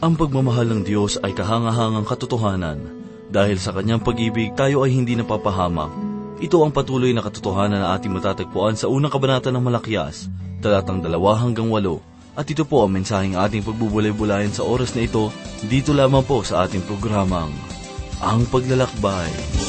Ang pagmamahal ng Diyos ay kahangahangang katotohanan. Dahil sa kanyang pag-ibig, tayo ay hindi napapahamak. Ito ang patuloy na katotohanan na ating matatagpuan sa unang kabanata ng Malakias, talatang dalawa hanggang walo. At ito po ang mensaheng ating pagbubulay-bulayan sa oras na ito, dito lamang po sa ating programang, Ang Paglalakbay. Isang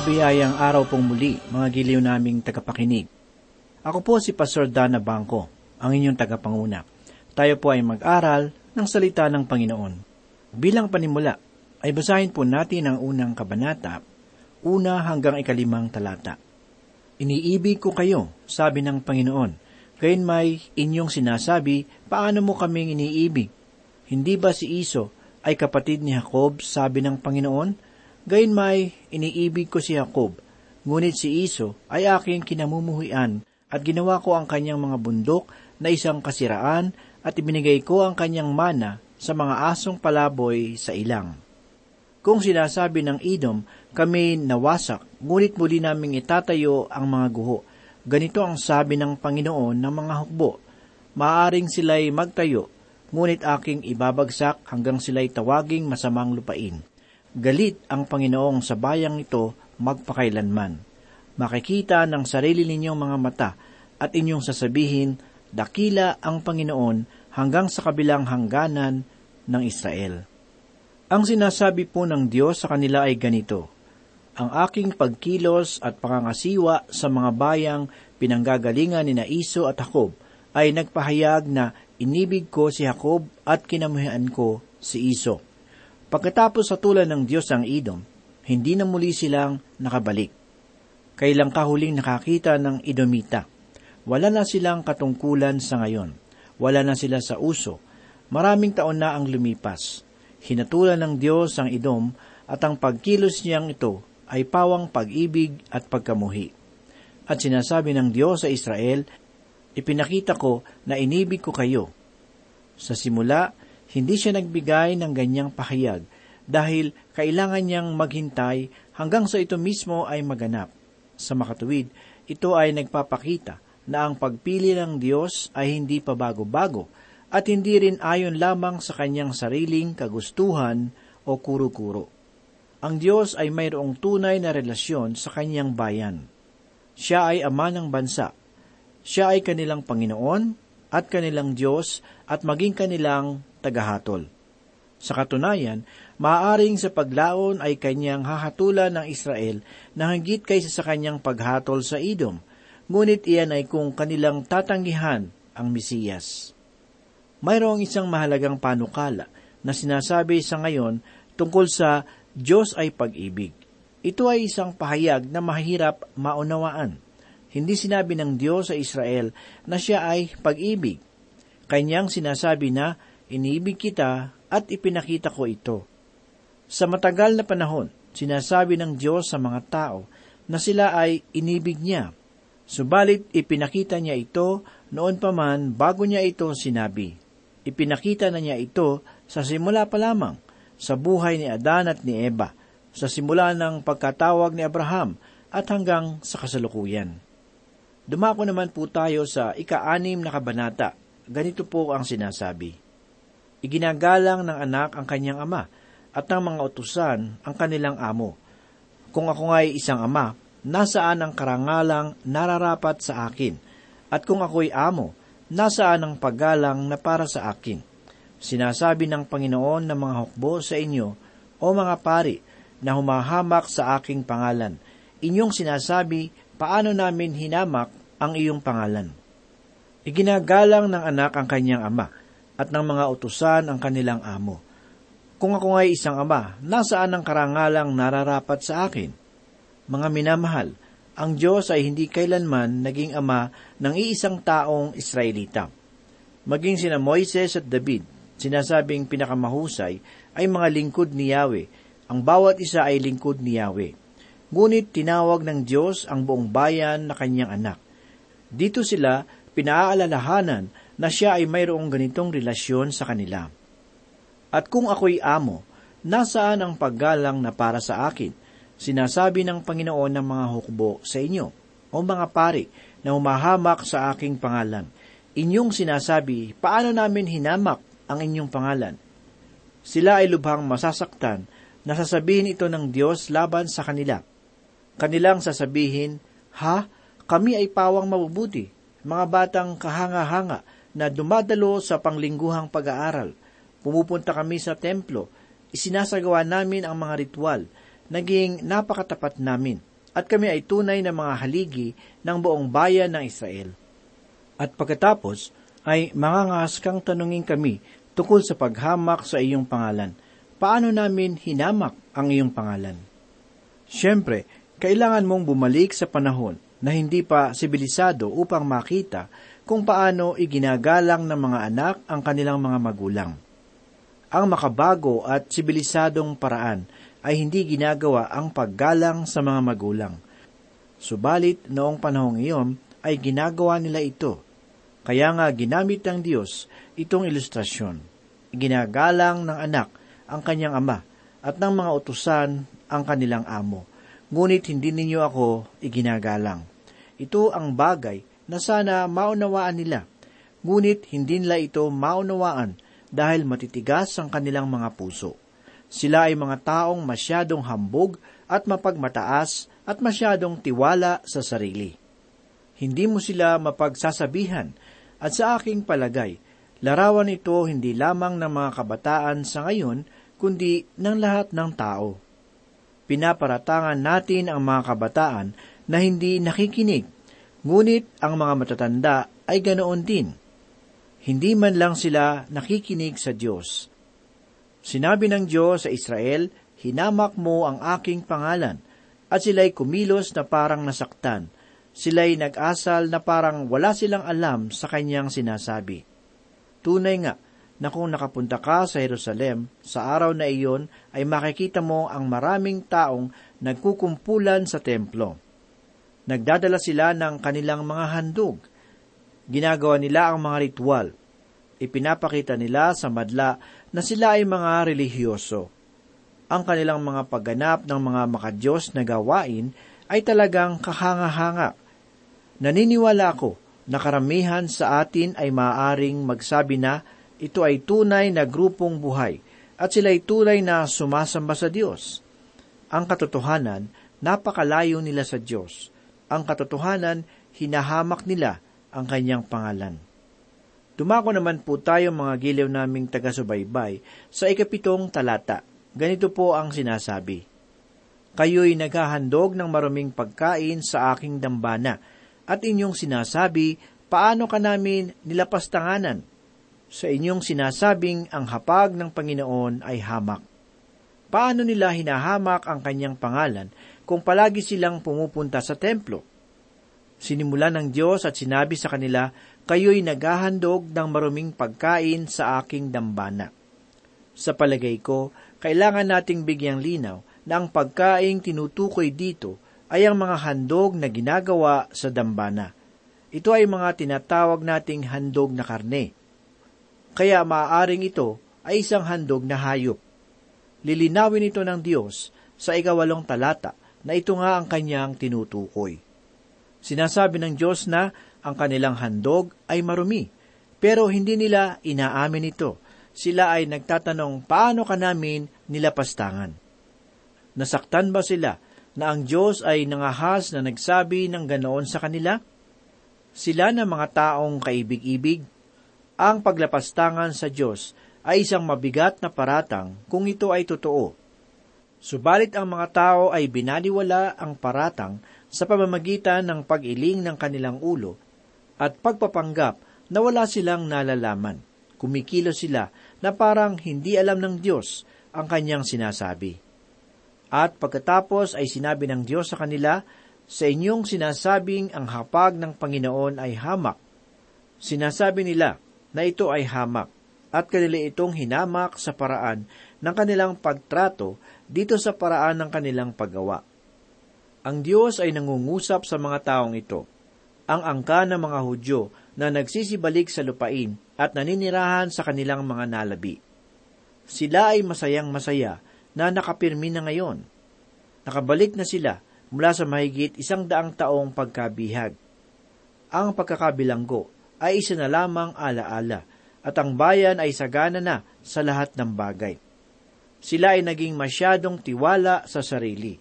mabiyayang araw pong muli, mga giliw naming tagapakinig. Ako po si Pastor Dana Bangko, ang inyong tagapanguna. Tayo po ay mag-aral ng salita ng Panginoon. Bilang panimula, ay basahin po natin ang unang kabanata, una hanggang ikalimang talata. Iniibig ko kayo, sabi ng Panginoon. Gayon may inyong sinasabi, paano mo kaming iniibig? Hindi ba si Iso ay kapatid ni Jacob, sabi ng Panginoon? Gayon may iniibig ko si Jacob, ngunit si Iso ay aking kinamumuhian at ginawa ko ang kanyang mga bundok na isang kasiraan at ibinigay ko ang kanyang mana sa mga asong palaboy sa ilang. Kung sinasabi ng Edom, kami nawasak, ngunit muli naming itatayo ang mga guho. Ganito ang sabi ng Panginoon ng mga hukbo. Maaring sila'y magtayo, ngunit aking ibabagsak hanggang sila'y tawaging masamang lupain. Galit ang Panginoong sa bayang ito magpakailanman. Makikita ng sarili ninyong mga mata at inyong sasabihin, dakila ang Panginoon hanggang sa kabilang hangganan ng Israel. Ang sinasabi po ng Diyos sa kanila ay ganito, Ang aking pagkilos at pangangasiwa sa mga bayang pinanggagalingan ni Naiso at Jacob ay nagpahayag na inibig ko si Jacob at kinamuhian ko si Iso. Pagkatapos sa tulan ng Diyos ang Edom, hindi na muli silang nakabalik. Kailang kahuling nakakita ng Edomita. Wala na silang katungkulan sa ngayon. Wala na sila sa uso. Maraming taon na ang lumipas. Hinatulan ng Diyos ang Edom at ang pagkilos niyang ito ay pawang pag-ibig at pagkamuhi. At sinasabi ng Diyos sa Israel, ipinakita ko na inibig ko kayo. Sa simula, hindi siya nagbigay ng ganyang pahayag dahil kailangan niyang maghintay hanggang sa ito mismo ay maganap. Sa makatuwid, ito ay nagpapakita na ang pagpili ng Diyos ay hindi pa bago-bago at hindi rin ayon lamang sa kanyang sariling kagustuhan o kuro-kuro. Ang Diyos ay mayroong tunay na relasyon sa kanyang bayan. Siya ay ama ng bansa. Siya ay kanilang Panginoon at kanilang Diyos at maging kanilang tagahatol. Sa katunayan, maaaring sa paglaon ay kanyang hahatulan ng Israel na higit kaysa sa kanyang paghatol sa Edom, ngunit iyan ay kung kanilang tatanggihan ang Mesiyas. Mayroong isang mahalagang panukala na sinasabi sa ngayon tungkol sa Diyos ay pag-ibig. Ito ay isang pahayag na mahirap maunawaan. Hindi sinabi ng Diyos sa Israel na siya ay pag-ibig. Kanyang sinasabi na, inibig kita at ipinakita ko ito. Sa matagal na panahon, sinasabi ng Diyos sa mga tao na sila ay inibig niya. Subalit ipinakita niya ito noon pa man bago niya ito sinabi. Ipinakita na niya ito sa simula pa lamang sa buhay ni Adan at ni Eva, sa simula ng pagkatawag ni Abraham at hanggang sa kasalukuyan. Dumako naman po tayo sa ika-anim na kabanata. Ganito po ang sinasabi. Iginagalang ng anak ang kanyang ama at ng mga utusan ang kanilang amo. Kung ako nga'y isang ama, nasaan ang karangalang nararapat sa akin? At kung ako'y amo, nasaan ang paggalang na para sa akin? Sinasabi ng Panginoon ng mga hukbo sa inyo, o mga pari, na humahamak sa aking pangalan. Inyong sinasabi, paano namin hinamak ang iyong pangalan? Iginagalang ng anak ang kanyang ama, at ng mga utusan ang kanilang amo. Kung ako nga'y isang ama, nasaan ang karangalang nararapat sa akin? Mga minamahal, ang Diyos ay hindi kailanman naging ama ng iisang taong Israelita. Maging sina Moises at David, sinasabing pinakamahusay, ay mga lingkod ni Yahweh. Ang bawat isa ay lingkod ni Yahweh. Ngunit tinawag ng Diyos ang buong bayan na kanyang anak. Dito sila pinaalalahanan na siya ay mayroong ganitong relasyon sa kanila. At kung ako'y amo, nasaan ang paggalang na para sa akin? Sinasabi ng Panginoon ng mga hukbo sa inyo, o mga pari na humahamak sa aking pangalan. Inyong sinasabi, paano namin hinamak ang inyong pangalan? Sila ay lubhang masasaktan na sasabihin ito ng Diyos laban sa kanila. Kanilang sasabihin, Ha? Kami ay pawang mabubuti, mga batang kahanga-hanga na dumadalo sa panglingguhang pag-aaral. Pumupunta kami sa templo, isinasagawa namin ang mga ritual, naging napakatapat namin, at kami ay tunay na mga haligi ng buong bayan ng Israel. At pagkatapos, ay mangangas kang tanungin kami tungkol sa paghamak sa iyong pangalan. Paano namin hinamak ang iyong pangalan? Siyempre, kailangan mong bumalik sa panahon na hindi pa sibilisado upang makita kung paano iginagalang ng mga anak ang kanilang mga magulang. Ang makabago at sibilisadong paraan ay hindi ginagawa ang paggalang sa mga magulang. Subalit noong panahong iyon ay ginagawa nila ito. Kaya nga ginamit ng Diyos itong ilustrasyon. Ginagalang ng anak ang kanyang ama at ng mga utusan ang kanilang amo. Ngunit hindi ninyo ako iginagalang. Ito ang bagay na sana maunawaan nila. Ngunit hindi nila ito maunawaan dahil matitigas ang kanilang mga puso. Sila ay mga taong masyadong hambog at mapagmataas at masyadong tiwala sa sarili. Hindi mo sila mapagsasabihan at sa aking palagay, larawan ito hindi lamang ng mga kabataan sa ngayon, kundi ng lahat ng tao. Pinaparatangan natin ang mga kabataan na hindi nakikinig Ngunit ang mga matatanda ay ganoon din. Hindi man lang sila nakikinig sa Diyos. Sinabi ng Diyos sa Israel, Hinamak mo ang aking pangalan, at sila'y kumilos na parang nasaktan. Sila'y nag-asal na parang wala silang alam sa kanyang sinasabi. Tunay nga, na kung nakapunta ka sa Jerusalem, sa araw na iyon ay makikita mo ang maraming taong nagkukumpulan sa templo Nagdadala sila ng kanilang mga handog. Ginagawa nila ang mga ritual. Ipinapakita nila sa madla na sila ay mga relihiyoso. Ang kanilang mga pagganap ng mga makadiyos na gawain ay talagang kahanga-hanga. Naniniwala ako na karamihan sa atin ay maaaring magsabi na ito ay tunay na grupong buhay at sila ay tunay na sumasamba sa Diyos. Ang katotohanan, napakalayo nila sa Diyos. Ang katotohanan, hinahamak nila ang kanyang pangalan. Dumako naman po tayo mga giliw naming taga-subaybay sa ikapitong talata. Ganito po ang sinasabi. Kayo'y naghahandog ng maruming pagkain sa aking dambana, at inyong sinasabi, paano ka namin nilapastanganan? Sa inyong sinasabing ang hapag ng Panginoon ay hamak. Paano nila hinahamak ang kanyang pangalan kung palagi silang pumupunta sa templo? Sinimula ng Diyos at sinabi sa kanila, Kayo'y naghahandog ng maruming pagkain sa aking dambana. Sa palagay ko, kailangan nating bigyang linaw na ang pagkaing tinutukoy dito ay ang mga handog na ginagawa sa dambana. Ito ay mga tinatawag nating handog na karne. Kaya maaaring ito ay isang handog na hayop. Lilinawin ito ng Diyos sa ikawalong talata na ito nga ang kanyang tinutukoy. Sinasabi ng Diyos na ang kanilang handog ay marumi, pero hindi nila inaamin ito. Sila ay nagtatanong, paano ka namin nilapastangan? Nasaktan ba sila na ang Diyos ay nangahas na nagsabi ng ganoon sa kanila? Sila na mga taong kaibig-ibig? Ang paglapastangan sa Diyos ay isang mabigat na paratang kung ito ay totoo. Subalit ang mga tao ay binaliwala ang paratang sa pamamagitan ng pag-iling ng kanilang ulo at pagpapanggap na wala silang nalalaman. Kumikilo sila na parang hindi alam ng Diyos ang kanyang sinasabi. At pagkatapos ay sinabi ng Diyos sa kanila, sa inyong sinasabing ang hapag ng Panginoon ay hamak. Sinasabi nila na ito ay hamak at kanila itong hinamak sa paraan ng kanilang pagtrato dito sa paraan ng kanilang paggawa. Ang Diyos ay nangungusap sa mga taong ito. Ang angka ng mga Hudyo na nagsisibalik sa lupain at naninirahan sa kanilang mga nalabi. Sila ay masayang masaya na nakapirmi na ngayon. Nakabalik na sila mula sa mahigit isang daang taong pagkabihag. Ang pagkakabilanggo ay isa na lamang alaala at ang bayan ay sagana na sa lahat ng bagay. Sila ay naging masyadong tiwala sa sarili.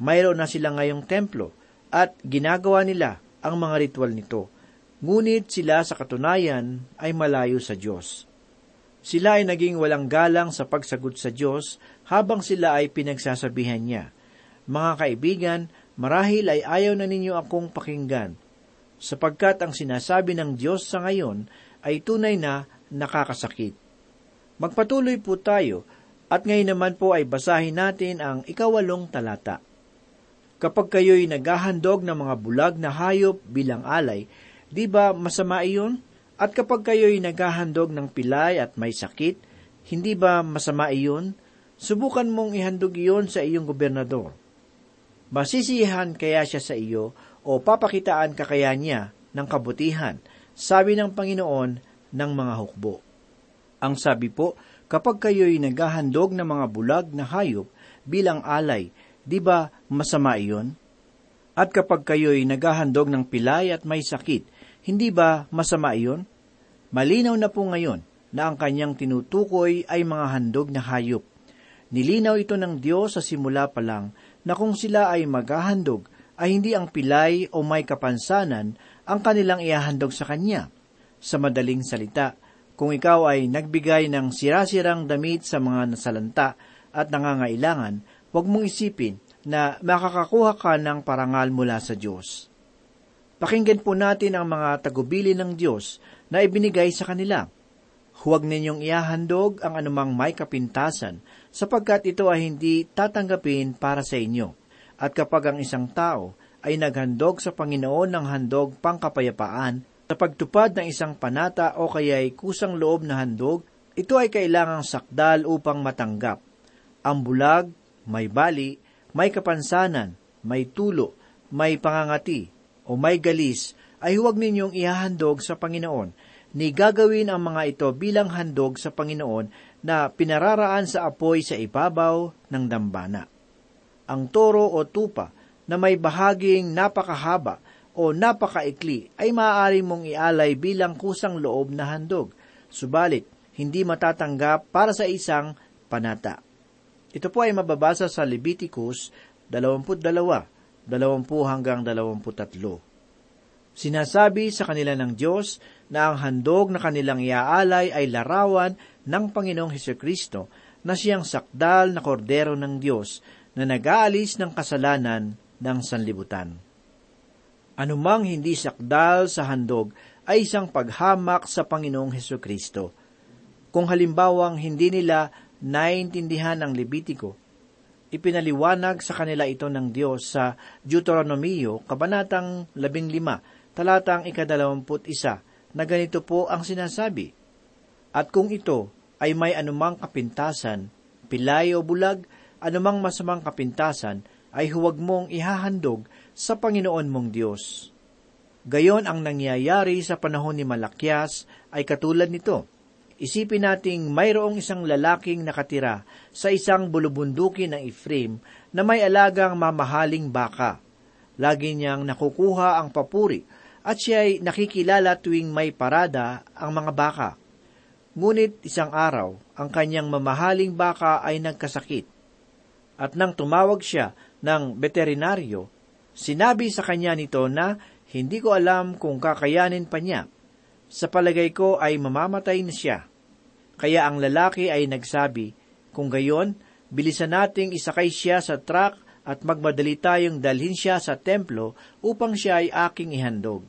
Mayroon na sila ngayong templo at ginagawa nila ang mga ritual nito. Ngunit sila sa katunayan ay malayo sa Diyos. Sila ay naging walang galang sa pagsagot sa Diyos habang sila ay pinagsasabihan niya. Mga kaibigan, marahil ay ayaw na ninyo akong pakinggan, sapagkat ang sinasabi ng Diyos sa ngayon ay tunay na nakakasakit. Magpatuloy po tayo at ngayon naman po ay basahin natin ang ikawalong talata. Kapag kayo'y naghahandog ng mga bulag na hayop bilang alay, di ba masama iyon? At kapag kayo'y naghahandog ng pilay at may sakit, hindi ba masama iyon? Subukan mong ihandog iyon sa iyong gobernador. Masisiyahan kaya siya sa iyo o papakitaan ka kaya niya ng kabutihan, sabi ng Panginoon ng mga hukbo. Ang sabi po, kapag kayo'y naghahandog ng mga bulag na hayop bilang alay, di ba masama iyon? At kapag kayo'y naghahandog ng pilay at may sakit, hindi ba masama iyon? Malinaw na po ngayon na ang kanyang tinutukoy ay mga handog na hayop. Nilinaw ito ng Diyos sa simula pa lang na kung sila ay maghahandog, ay hindi ang pilay o may kapansanan ang kanilang ihahandog sa Kanya. Sa madaling salita, kung ikaw ay nagbigay ng sirasirang damit sa mga nasalanta at nangangailangan, huwag mong isipin na makakakuha ka ng parangal mula sa Diyos. Pakinggan po natin ang mga tagubili ng Diyos na ibinigay sa kanila. Huwag ninyong ihahandog ang anumang may kapintasan sapagkat ito ay hindi tatanggapin para sa inyo. At kapag ang isang tao ay naghandog sa Panginoon ng handog pangkapayapaan, sa pagtupad ng isang panata o kaya'y kusang loob na handog, ito ay kailangang sakdal upang matanggap. Ang bulag, may bali, may kapansanan, may tulo, may pangangati, o may galis, ay huwag ninyong ihahandog sa Panginoon, ni gagawin ang mga ito bilang handog sa Panginoon na pinararaan sa apoy sa ibabaw ng dambana. Ang toro o tupa na may bahaging napakahaba o napakaikli ay maaari mong ialay bilang kusang loob na handog, subalit hindi matatanggap para sa isang panata. Ito po ay mababasa sa Leviticus 22, 20 hanggang 23. Sinasabi sa kanila ng Diyos na ang handog na kanilang iaalay ay larawan ng Panginoong Heso Kristo na siyang sakdal na kordero ng Diyos na nag-aalis ng kasalanan ng sanlibutan. Anumang hindi sakdal sa handog ay isang paghamak sa Panginoong Heso Kristo. Kung halimbawang hindi nila naintindihan ang Lebitiko, ipinaliwanag sa kanila ito ng Diyos sa Deuteronomio, Kabanatang 15, talatang ikadalawamput isa, na ganito po ang sinasabi. At kung ito ay may anumang kapintasan, pilay o bulag, anumang masamang kapintasan, ay huwag mong ihahandog sa Panginoon mong Diyos. Gayon ang nangyayari sa panahon ni Malakyas ay katulad nito. Isipin nating mayroong isang lalaking nakatira sa isang bulubunduki ng Ephraim na may alagang mamahaling baka. Lagi niyang nakukuha ang papuri at siya ay nakikilala tuwing may parada ang mga baka. Ngunit isang araw, ang kanyang mamahaling baka ay nagkasakit. At nang tumawag siya ng veterinaryo, sinabi sa kanya nito na hindi ko alam kung kakayanin pa niya. Sa palagay ko ay mamamatay na siya. Kaya ang lalaki ay nagsabi, kung gayon, bilisan nating isakay siya sa truck at magmadali tayong dalhin siya sa templo upang siya ay aking ihandog.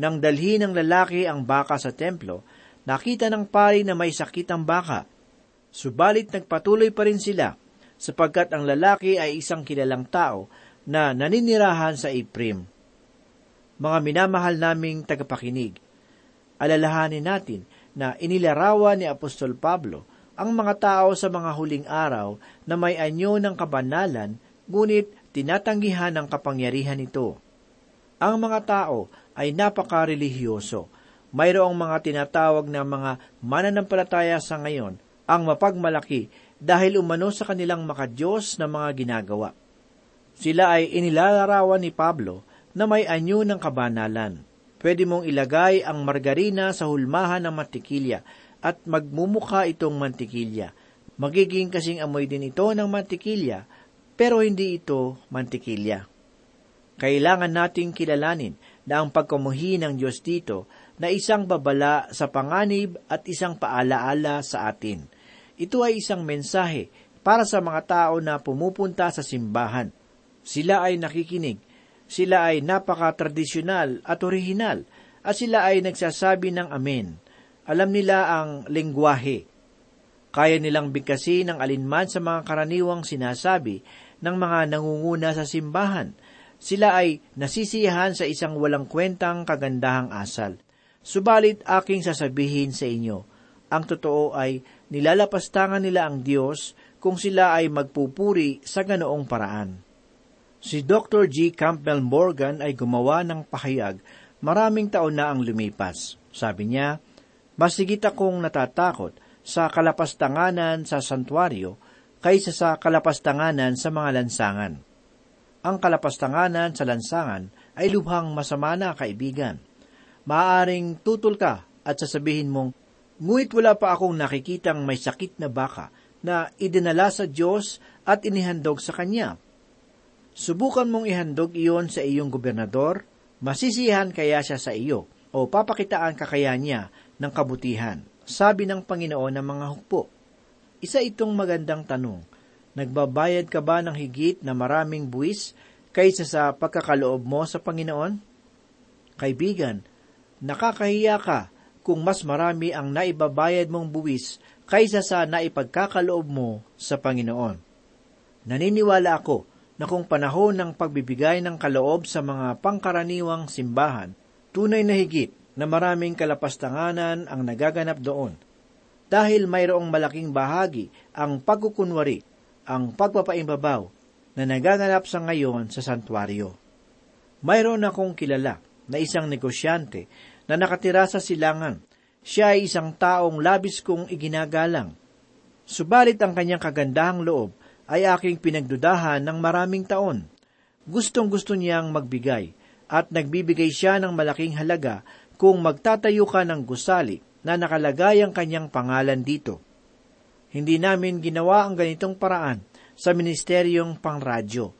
Nang dalhin ng lalaki ang baka sa templo, nakita ng pari na may sakit ang baka. Subalit nagpatuloy pa rin sila, sapagkat ang lalaki ay isang kilalang tao na naninirahan sa Iprim. Mga minamahal naming tagapakinig, alalahanin natin na inilarawan ni Apostol Pablo ang mga tao sa mga huling araw na may anyo ng kabanalan, ngunit tinatanggihan ng kapangyarihan nito. Ang mga tao ay napaka-relihiyoso. Mayroong mga tinatawag na mga mananampalataya sa ngayon ang mapagmalaki dahil umano sa kanilang makadiyos na mga ginagawa. Sila ay inilalarawan ni Pablo na may anyo ng kabanalan. Pwede mong ilagay ang margarina sa hulmahan ng mantikilya at magmumukha itong mantikilya. Magiging kasing amoy din ito ng mantikilya, pero hindi ito mantikilya. Kailangan nating kilalanin na ang pagkumuhi ng Diyos dito na isang babala sa panganib at isang paalaala sa atin. Ito ay isang mensahe para sa mga tao na pumupunta sa simbahan. Sila ay nakikinig, sila ay napaka-tradisyonal at orihinal, at sila ay nagsasabi ng amen. Alam nila ang lengguwahe. Kaya nilang bigkasin ang alinman sa mga karaniwang sinasabi ng mga nangunguna sa simbahan – sila ay nasisiyahan sa isang walang kwentang kagandahang asal. Subalit aking sasabihin sa inyo, ang totoo ay nilalapastangan nila ang Diyos kung sila ay magpupuri sa ganoong paraan. Si Dr. G. Campbell Morgan ay gumawa ng pahayag maraming taon na ang lumipas. Sabi niya, Masigit akong natatakot sa kalapastanganan sa santuario kaysa sa kalapastanganan sa mga lansangan ang kalapastanganan sa lansangan ay lubhang masama na kaibigan. Maaring tutol ka at sasabihin mong, Ngunit wala pa akong nakikitang may sakit na baka na idinala sa Diyos at inihandog sa Kanya. Subukan mong ihandog iyon sa iyong gobernador, masisihan kaya siya sa iyo, o papakitaan ka kaya niya ng kabutihan, sabi ng Panginoon ng mga hukpo. Isa itong magandang tanong Nagbabayad ka ba ng higit na maraming buwis kaysa sa pagkakaloob mo sa Panginoon? Kaibigan, nakakahiya ka kung mas marami ang naibabayad mong buwis kaysa sa naipagkakaloob mo sa Panginoon. Naniniwala ako na kung panahon ng pagbibigay ng kaloob sa mga pangkaraniwang simbahan, tunay na higit na maraming kalapastanganan ang nagaganap doon. Dahil mayroong malaking bahagi ang pagkukunwari ang pagpapaimbabaw na naganganap sa ngayon sa santuario. Mayroon akong kilala na isang negosyante na nakatira sa silangan. Siya ay isang taong labis kong iginagalang. Subalit ang kanyang kagandahang loob ay aking pinagdudahan ng maraming taon. Gustong gusto niyang magbigay at nagbibigay siya ng malaking halaga kung magtatayo ka ng gusali na nakalagay ang kanyang pangalan dito. Hindi namin ginawa ang ganitong paraan sa ministeryong pangradyo.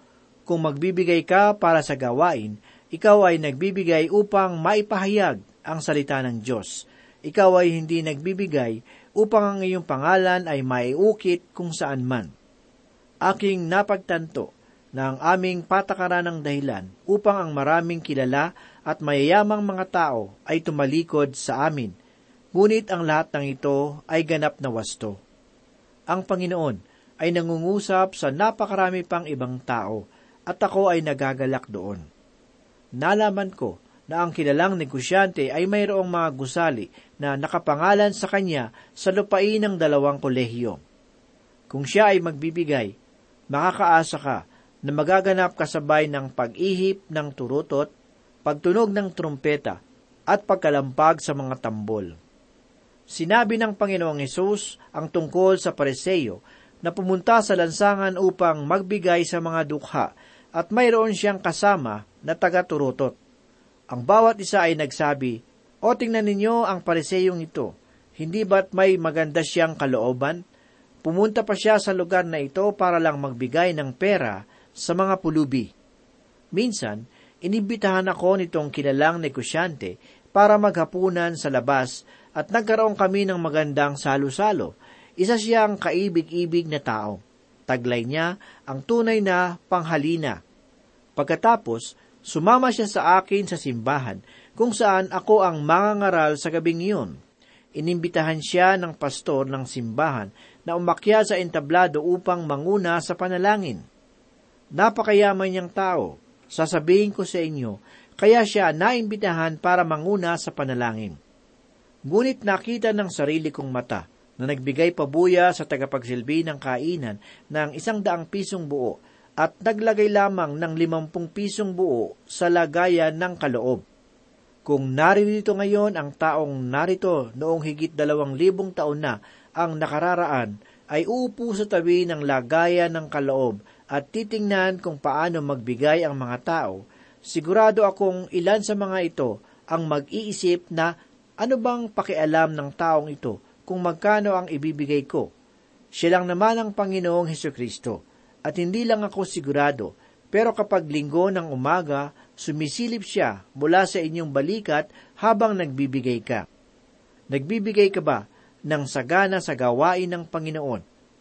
Kung magbibigay ka para sa gawain, ikaw ay nagbibigay upang maipahayag ang salita ng Diyos. Ikaw ay hindi nagbibigay upang ang iyong pangalan ay maiukit kung saan man. Aking napagtanto na ang aming patakaran ng dahilan upang ang maraming kilala at mayayamang mga tao ay tumalikod sa amin. Ngunit ang lahat ng ito ay ganap na wasto. Ang Panginoon ay nangungusap sa napakarami pang ibang tao at ako ay nagagalak doon. Nalaman ko na ang kilalang negosyante ay mayroong mga gusali na nakapangalan sa kanya sa lupain ng dalawang kolehiyo. Kung siya ay magbibigay, makakaasa ka na magaganap kasabay ng pag-ihip ng turutot, pagtunog ng trumpeta, at pagkalampag sa mga tambol. Sinabi ng Panginoong Hesus ang tungkol sa pareseyo na pumunta sa lansangan upang magbigay sa mga dukha at mayroon siyang kasama na taga-turutot. Ang bawat isa ay nagsabi, O tingnan ninyo ang pareseyong ito, hindi ba't may maganda siyang kalooban? Pumunta pa siya sa lugar na ito para lang magbigay ng pera sa mga pulubi. Minsan, inibitahan ako nitong kilalang negosyante para maghapunan sa labas at nagkaroon kami ng magandang salo-salo. Isa siyang kaibig-ibig na tao. Taglay niya ang tunay na panghalina. Pagkatapos, sumama siya sa akin sa simbahan kung saan ako ang mangangaral sa gabing iyon. Inimbitahan siya ng pastor ng simbahan na umakyat sa entablado upang manguna sa panalangin. Napakayaman niyang tao. Sasabihin ko sa inyo, kaya siya naimbitahan para manguna sa panalangin. Ngunit nakita ng sarili kong mata na nagbigay pabuya sa tagapagsilbi ng kainan ng isang daang pisong buo at naglagay lamang ng limampung pisong buo sa lagayan ng kaloob. Kung naririto ngayon ang taong narito noong higit dalawang libong taon na ang nakararaan, ay uupo sa tabi ng lagayan ng kaloob at titingnan kung paano magbigay ang mga tao, sigurado akong ilan sa mga ito ang mag-iisip na ano bang pakialam ng taong ito kung magkano ang ibibigay ko. Siya lang naman ang Panginoong Heso Kristo. At hindi lang ako sigurado, pero kapag linggo ng umaga, sumisilip siya mula sa inyong balikat habang nagbibigay ka. Nagbibigay ka ba ng sagana sa gawain ng Panginoon,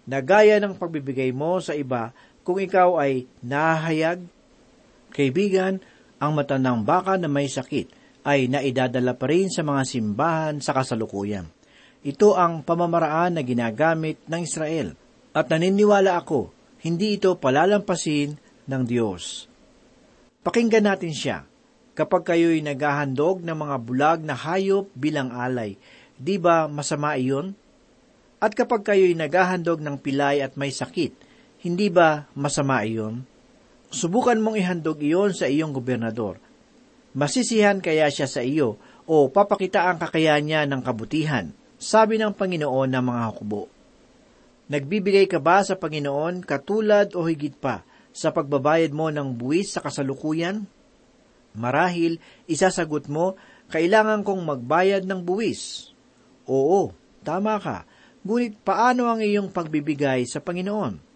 na gaya ng pagbibigay mo sa iba kung ikaw ay nahayag? Kaibigan, ang matandang baka na may sakit ay naidadala pa rin sa mga simbahan sa kasalukuyan. Ito ang pamamaraan na ginagamit ng Israel. At naniniwala ako, hindi ito palalampasin ng Diyos. Pakinggan natin siya. Kapag kayo'y naghahandog ng mga bulag na hayop bilang alay, di ba masama iyon? At kapag kayo'y naghahandog ng pilay at may sakit, hindi ba masama iyon? Subukan mong ihandog iyon sa iyong gobernador. Masisihan kaya siya sa iyo o papakita ang kakayahan niya ng kabutihan, sabi ng Panginoon ng mga hukubo. Nagbibigay ka ba sa Panginoon katulad o higit pa sa pagbabayad mo ng buwis sa kasalukuyan? Marahil, isasagot mo, kailangan kong magbayad ng buwis. Oo, tama ka. Ngunit paano ang iyong pagbibigay sa Panginoon?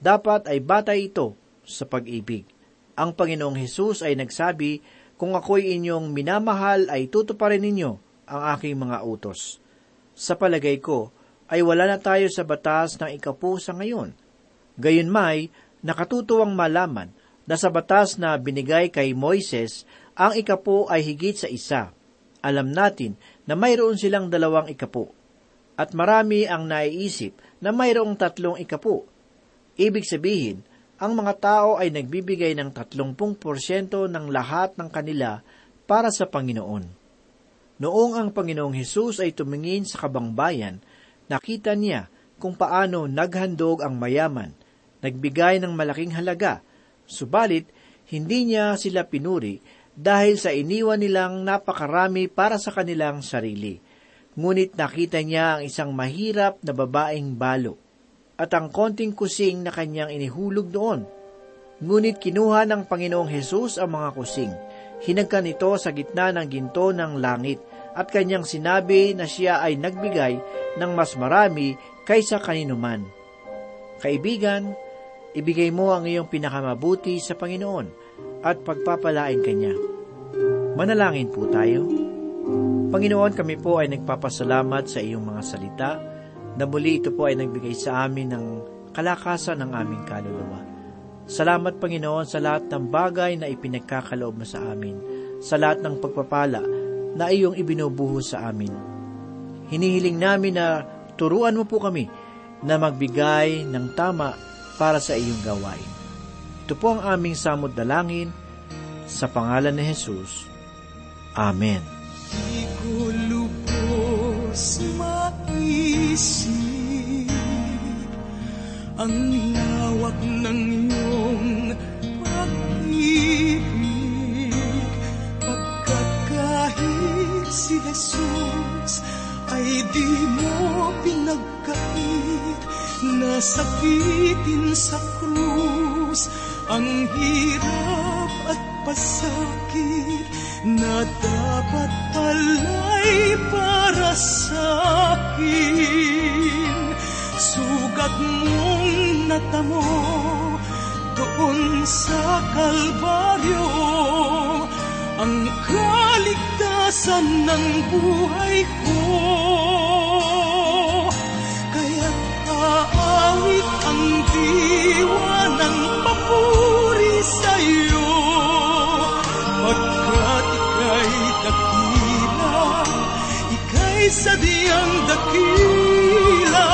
dapat ay batay ito sa pag-ibig. Ang Panginoong Hesus ay nagsabi, Kung ako'y inyong minamahal ay tutuparin ninyo ang aking mga utos. Sa palagay ko, ay wala na tayo sa batas ng ikapu sa ngayon. Gayon may, nakatutuwang malaman na sa batas na binigay kay Moises, ang ikapu ay higit sa isa. Alam natin na mayroon silang dalawang ikapu. At marami ang naiisip na mayroong tatlong ikapu Ibig sabihin, ang mga tao ay nagbibigay ng 30% ng lahat ng kanila para sa Panginoon. Noong ang Panginoong Hesus ay tumingin sa kabangbayan, nakita niya kung paano naghandog ang mayaman, nagbigay ng malaking halaga, subalit hindi niya sila pinuri dahil sa iniwan nilang napakarami para sa kanilang sarili. Ngunit nakita niya ang isang mahirap na babaeng balo at ang konting kusing na kanyang inihulog doon. Ngunit kinuha ng Panginoong Hesus ang mga kusing. Hinagkan ito sa gitna ng ginto ng langit at kanyang sinabi na siya ay nagbigay ng mas marami kaysa kaninuman. Kaibigan, ibigay mo ang iyong pinakamabuti sa Panginoon at pagpapalain kanya. Manalangin po tayo. Panginoon, kami po ay nagpapasalamat sa iyong mga salita na muli ito po ay nagbigay sa amin ng kalakasan ng aming kaluluwa. Salamat Panginoon sa lahat ng bagay na ipinagkakaloob mo sa amin, sa lahat ng pagpapala na iyong ibinubuhos sa amin. Hinihiling namin na turuan mo po kami na magbigay ng tama para sa iyong gawain. Ito po ang aming samod dalangin sa pangalan ni Jesus. Amen. Di ko ang lawak ng iyong pag-ibig pagkat kahit si Jesus ay di mo pinagkait nasakitin sa krus ang hirap at pasakit na dapat pala'y para sa akin. Sugat mong natamo doon sa Kalbaryo ang kaligtasan ng buhay ko. Diwa ng papuri sa iyo pagkat ika'y dakila, ika'y sadyang dakila,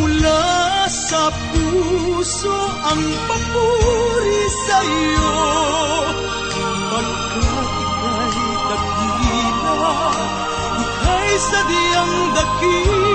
mula sa puso ang papuri sa iyo. Pagkat ika'y dakila, ika'y sadyang dakila.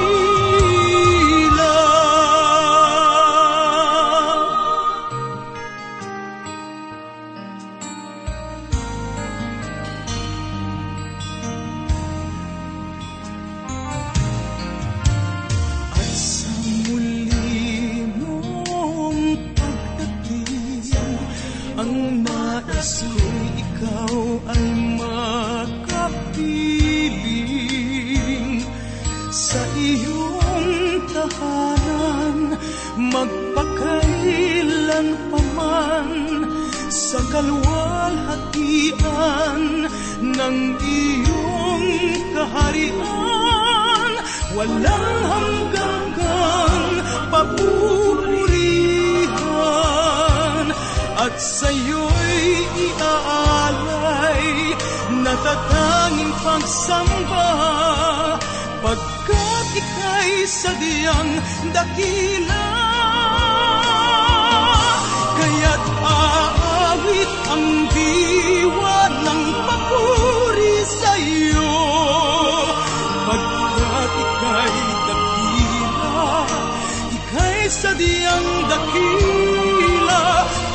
Natatanging pagsamba. Pagkat ika'y sadyang dakila. Kaya't aawit ang diwa ng papuri sa iyo pagkat ika'y dakila ika'y sadyang dakila.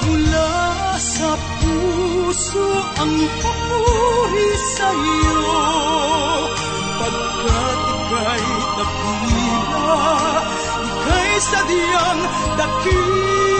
Mula sa puso ang papuri sa iyo pagkat ika'y dakila ika'y sadyang dakila